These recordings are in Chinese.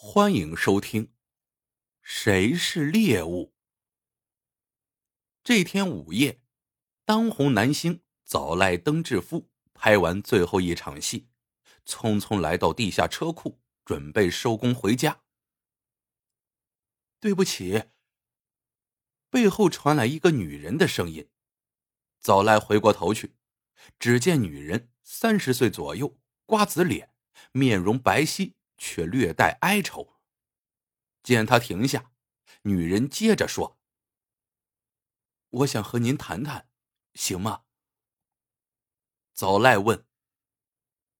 欢迎收听《谁是猎物》。这天午夜，当红男星早濑登志夫拍完最后一场戏，匆匆来到地下车库，准备收工回家。对不起。背后传来一个女人的声音。早濑回过头去，只见女人三十岁左右，瓜子脸，面容白皙。却略带哀愁。见他停下，女人接着说：“我想和您谈谈，行吗？”早赖问：“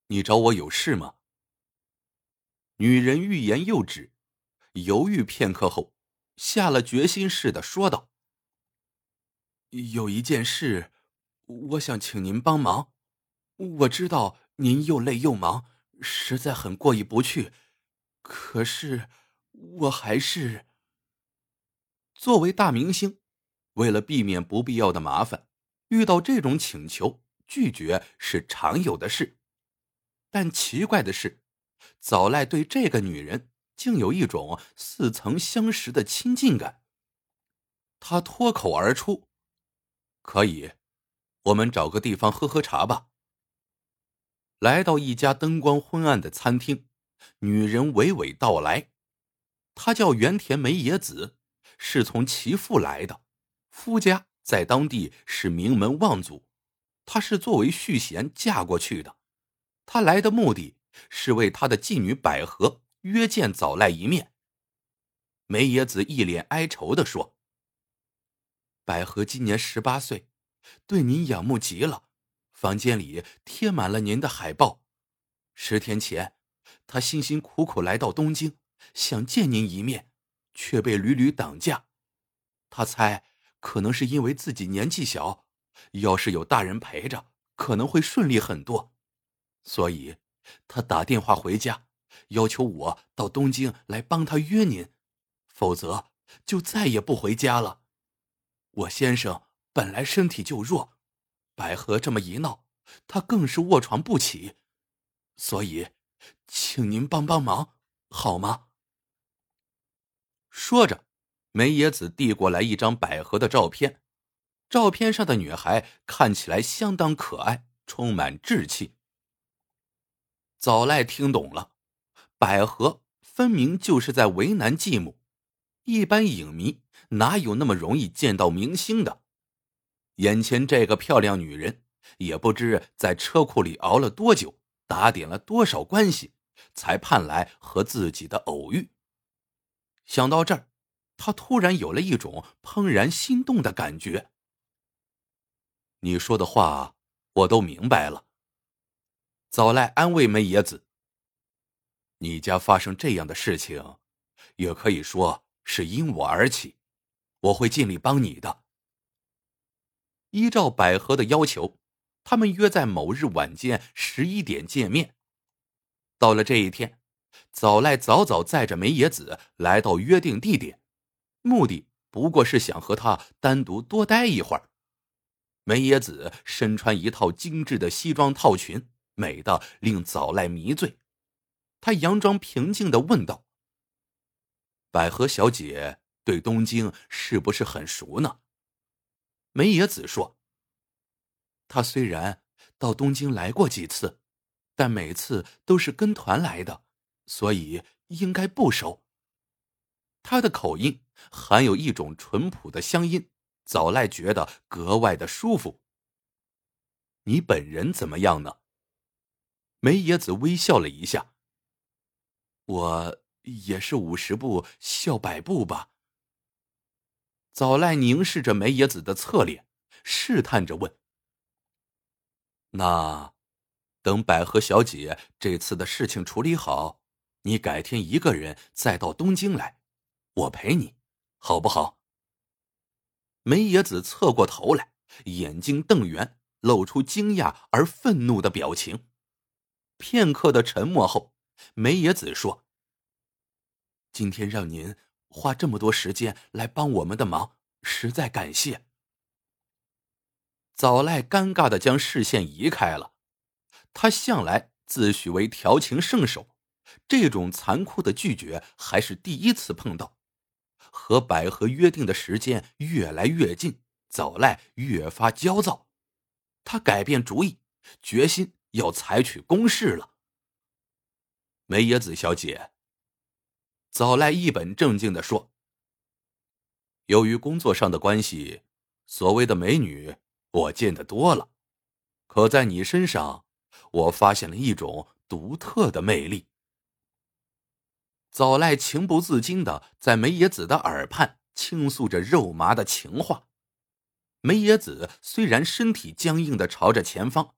你找我有事吗？”女人欲言又止，犹豫片刻后，下了决心似的说道：“有一件事，我想请您帮忙。我知道您又累又忙。”实在很过意不去，可是我还是作为大明星，为了避免不必要的麻烦，遇到这种请求拒绝是常有的事。但奇怪的是，早赖对这个女人竟有一种似曾相识的亲近感。他脱口而出：“可以，我们找个地方喝喝茶吧。”来到一家灯光昏暗的餐厅，女人娓娓道来：“她叫原田梅野子，是从其父来的，夫家在当地是名门望族，她是作为续弦嫁过去的。她来的目的是为她的妓女百合约见早赖一面。”梅野子一脸哀愁的说：“百合今年十八岁，对您仰慕极了。”房间里贴满了您的海报。十天前，他辛辛苦苦来到东京，想见您一面，却被屡屡挡驾。他猜可能是因为自己年纪小，要是有大人陪着，可能会顺利很多。所以，他打电话回家，要求我到东京来帮他约您，否则就再也不回家了。我先生本来身体就弱。百合这么一闹，他更是卧床不起，所以，请您帮帮忙，好吗？说着，梅野子递过来一张百合的照片，照片上的女孩看起来相当可爱，充满稚气。早赖听懂了，百合分明就是在为难继母，一般影迷哪有那么容易见到明星的？眼前这个漂亮女人，也不知在车库里熬了多久，打点了多少关系，才盼来和自己的偶遇。想到这儿，他突然有了一种怦然心动的感觉。你说的话，我都明白了。早来安慰梅野子：“你家发生这样的事情，也可以说是因我而起，我会尽力帮你的。”依照百合的要求，他们约在某日晚间十一点见面。到了这一天，早赖早早载着梅野子来到约定地点，目的不过是想和他单独多待一会儿。梅野子身穿一套精致的西装套裙，美的令早赖迷醉。他佯装平静的问道：“百合小姐对东京是不是很熟呢？”梅野子说：“他虽然到东京来过几次，但每次都是跟团来的，所以应该不熟。他的口音含有一种淳朴的乡音，早赖觉得格外的舒服。你本人怎么样呢？”梅野子微笑了一下：“我也是五十步笑百步吧。”早赖凝视着梅野子的侧脸，试探着问：“那，等百合小姐这次的事情处理好，你改天一个人再到东京来，我陪你，好不好？”梅野子侧过头来，眼睛瞪圆，露出惊讶而愤怒的表情。片刻的沉默后，梅野子说：“今天让您。”花这么多时间来帮我们的忙，实在感谢。早赖尴尬的将视线移开了，他向来自诩为调情圣手，这种残酷的拒绝还是第一次碰到。和百合约定的时间越来越近，早赖越发焦躁，他改变主意，决心要采取攻势了。梅野子小姐，早赖一本正经的说：“由于工作上的关系，所谓的美女我见得多了，可在你身上，我发现了一种独特的魅力。”早赖情不自禁的在梅野子的耳畔倾诉着肉麻的情话。梅野子虽然身体僵硬的朝着前方，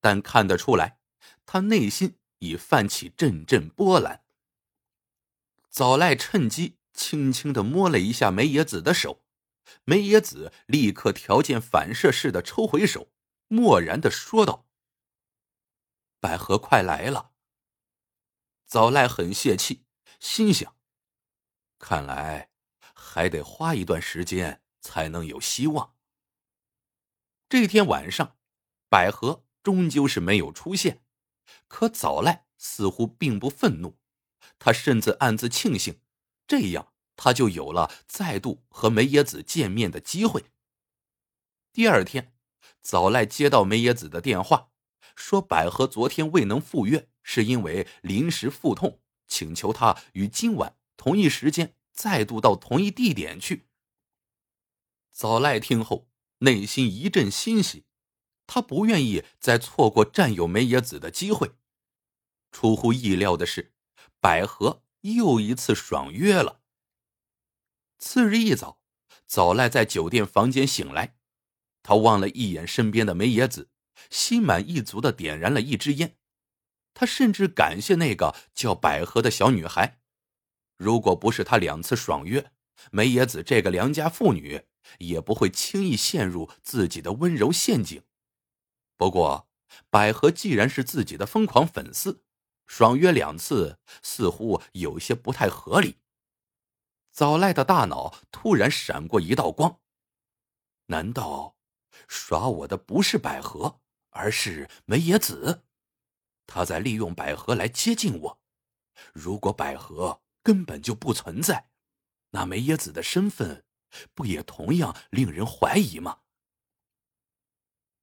但看得出来，他内心已泛起阵阵波澜。早赖趁机轻轻的摸了一下梅野子的手，梅野子立刻条件反射似的抽回手，漠然的说道：“百合快来了。”早赖很泄气。心想：看来还得花一段时间才能有希望。这天晚上，百合终究是没有出现，可早赖似乎并不愤怒，他甚至暗自庆幸，这样他就有了再度和梅野子见面的机会。第二天，早赖接到梅野子的电话，说百合昨天未能赴约，是因为临时腹痛。请求他与今晚同一时间再度到同一地点去。早赖听后，内心一阵欣喜，他不愿意再错过占有梅野子的机会。出乎意料的是，百合又一次爽约了。次日一早，早赖在酒店房间醒来，他望了一眼身边的梅野子，心满意足的点燃了一支烟。他甚至感谢那个叫百合的小女孩，如果不是他两次爽约，梅野子这个良家妇女也不会轻易陷入自己的温柔陷阱。不过，百合既然是自己的疯狂粉丝，爽约两次似乎有些不太合理。早赖的大脑突然闪过一道光，难道耍我的不是百合，而是梅野子？他在利用百合来接近我。如果百合根本就不存在，那梅野子的身份不也同样令人怀疑吗？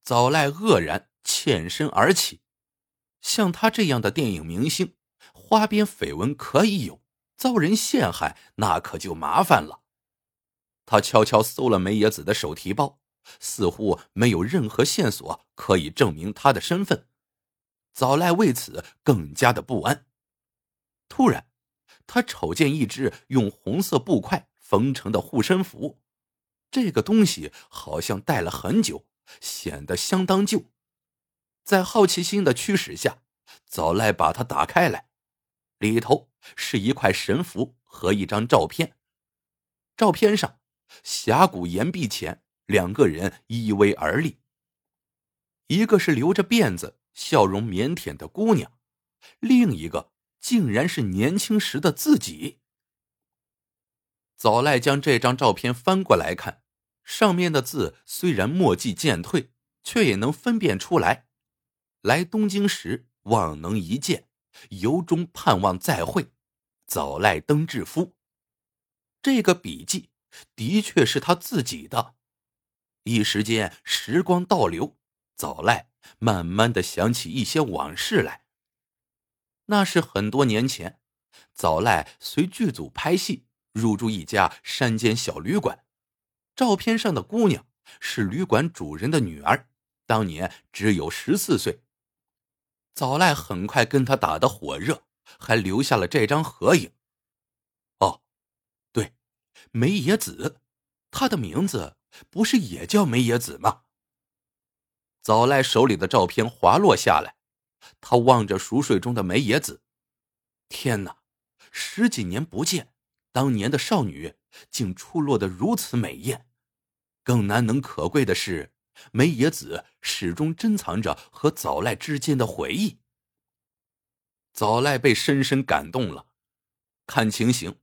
早赖愕然，欠身而起。像他这样的电影明星，花边绯闻可以有，遭人陷害那可就麻烦了。他悄悄搜了梅野子的手提包，似乎没有任何线索可以证明他的身份。早赖为此更加的不安。突然，他瞅见一只用红色布块缝成的护身符，这个东西好像戴了很久，显得相当旧。在好奇心的驱使下，早赖把它打开来，里头是一块神符和一张照片。照片上，峡谷岩壁前两个人依偎而立，一个是留着辫子。笑容腼腆的姑娘，另一个竟然是年轻时的自己。早赖将这张照片翻过来看，上面的字虽然墨迹渐退，却也能分辨出来：“来东京时望能一见，由衷盼望再会。”早赖登志夫。这个笔记的确是他自己的。一时间，时光倒流，早赖。慢慢的想起一些往事来。那是很多年前，早赖随剧组拍戏，入住一家山间小旅馆。照片上的姑娘是旅馆主人的女儿，当年只有十四岁。早赖很快跟他打得火热，还留下了这张合影。哦，对，梅野子，她的名字不是也叫梅野子吗？早赖手里的照片滑落下来，他望着熟睡中的梅野子。天哪，十几年不见，当年的少女竟出落得如此美艳。更难能可贵的是，梅野子始终珍藏着和早赖之间的回忆。早赖被深深感动了。看情形，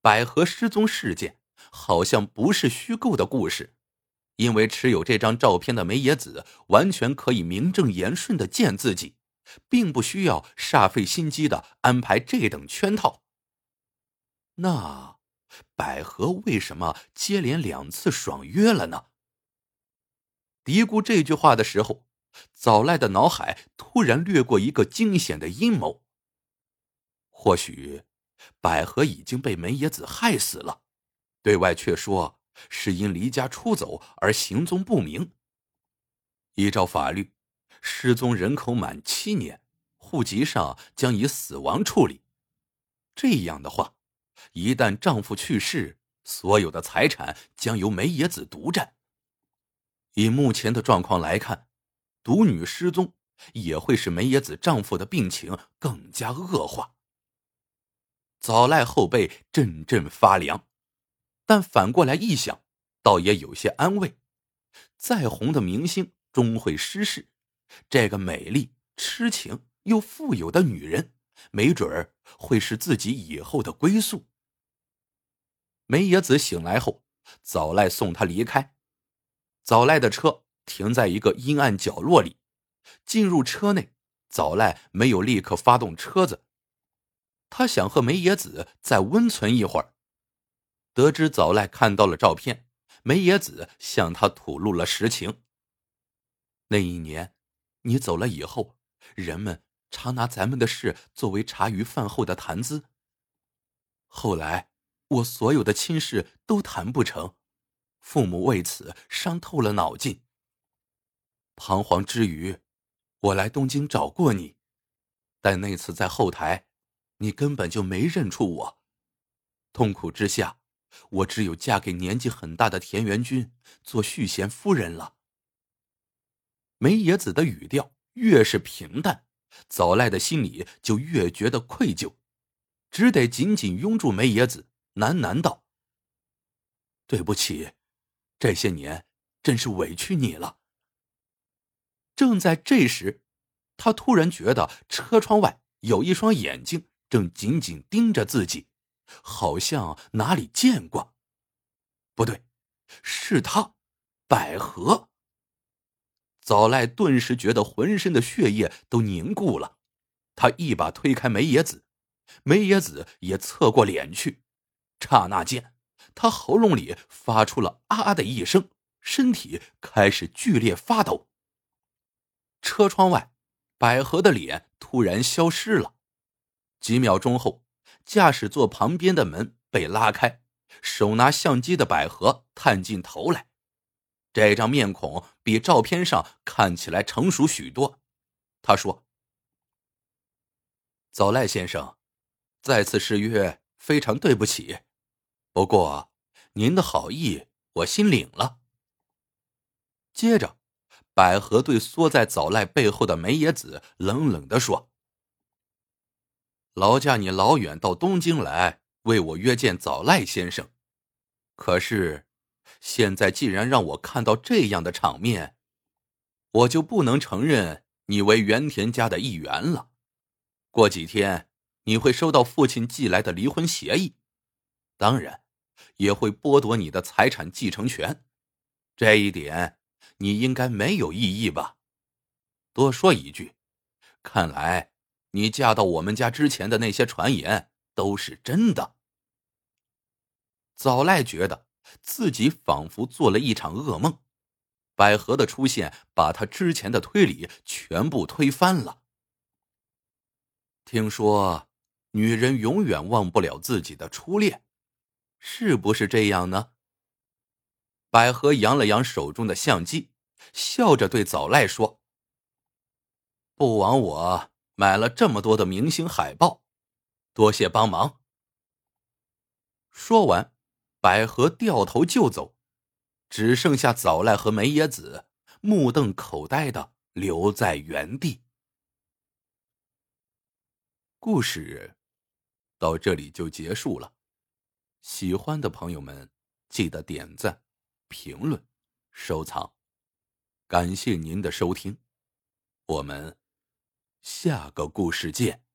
百合失踪事件好像不是虚构的故事。因为持有这张照片的梅野子完全可以名正言顺的见自己，并不需要煞费心机的安排这等圈套。那百合为什么接连两次爽约了呢？嘀咕这句话的时候，早赖的脑海突然掠过一个惊险的阴谋。或许，百合已经被梅野子害死了，对外却说是因离家出走而行踪不明。依照法律，失踪人口满七年，户籍上将以死亡处理。这样的话，一旦丈夫去世，所有的财产将由梅野子独占。以目前的状况来看，独女失踪也会使梅野子丈夫的病情更加恶化。早赖后背阵阵发凉，但反过来一想，倒也有些安慰。再红的明星。终会失势，这个美丽、痴情又富有的女人，没准儿会是自己以后的归宿。梅野子醒来后，早赖送她离开。早赖的车停在一个阴暗角落里，进入车内，早赖没有立刻发动车子，他想和梅野子再温存一会儿。得知早赖看到了照片，梅野子向他吐露了实情。那一年，你走了以后，人们常拿咱们的事作为茶余饭后的谈资。后来，我所有的亲事都谈不成，父母为此伤透了脑筋。彷徨之余，我来东京找过你，但那次在后台，你根本就没认出我。痛苦之下，我只有嫁给年纪很大的田园君，做续弦夫人了。梅野子的语调越是平淡，早赖的心里就越觉得愧疚，只得紧紧拥住梅野子，喃喃道：“对不起，这些年真是委屈你了。”正在这时，他突然觉得车窗外有一双眼睛正紧紧盯着自己，好像哪里见过。不对，是他，百合。早赖顿时觉得浑身的血液都凝固了，他一把推开梅野子，梅野子也侧过脸去。刹那间，他喉咙里发出了“啊”的一声，身体开始剧烈发抖。车窗外，百合的脸突然消失了。几秒钟后，驾驶座旁边的门被拉开，手拿相机的百合探进头来。这张面孔比照片上看起来成熟许多。他说：“早赖先生，再次失约，非常对不起。不过，您的好意我心领了。”接着，百合对缩在早赖背后的梅野子冷冷的说：“劳驾你老远到东京来为我约见早赖先生，可是……”现在既然让我看到这样的场面，我就不能承认你为原田家的一员了。过几天你会收到父亲寄来的离婚协议，当然也会剥夺你的财产继承权。这一点你应该没有异议吧？多说一句，看来你嫁到我们家之前的那些传言都是真的。早赖觉得。自己仿佛做了一场噩梦，百合的出现把他之前的推理全部推翻了。听说，女人永远忘不了自己的初恋，是不是这样呢？百合扬了扬手中的相机，笑着对早赖说：“不枉我买了这么多的明星海报，多谢帮忙。”说完。百合掉头就走，只剩下早赖和梅野子目瞪口呆的留在原地。故事到这里就结束了，喜欢的朋友们记得点赞、评论、收藏，感谢您的收听，我们下个故事见。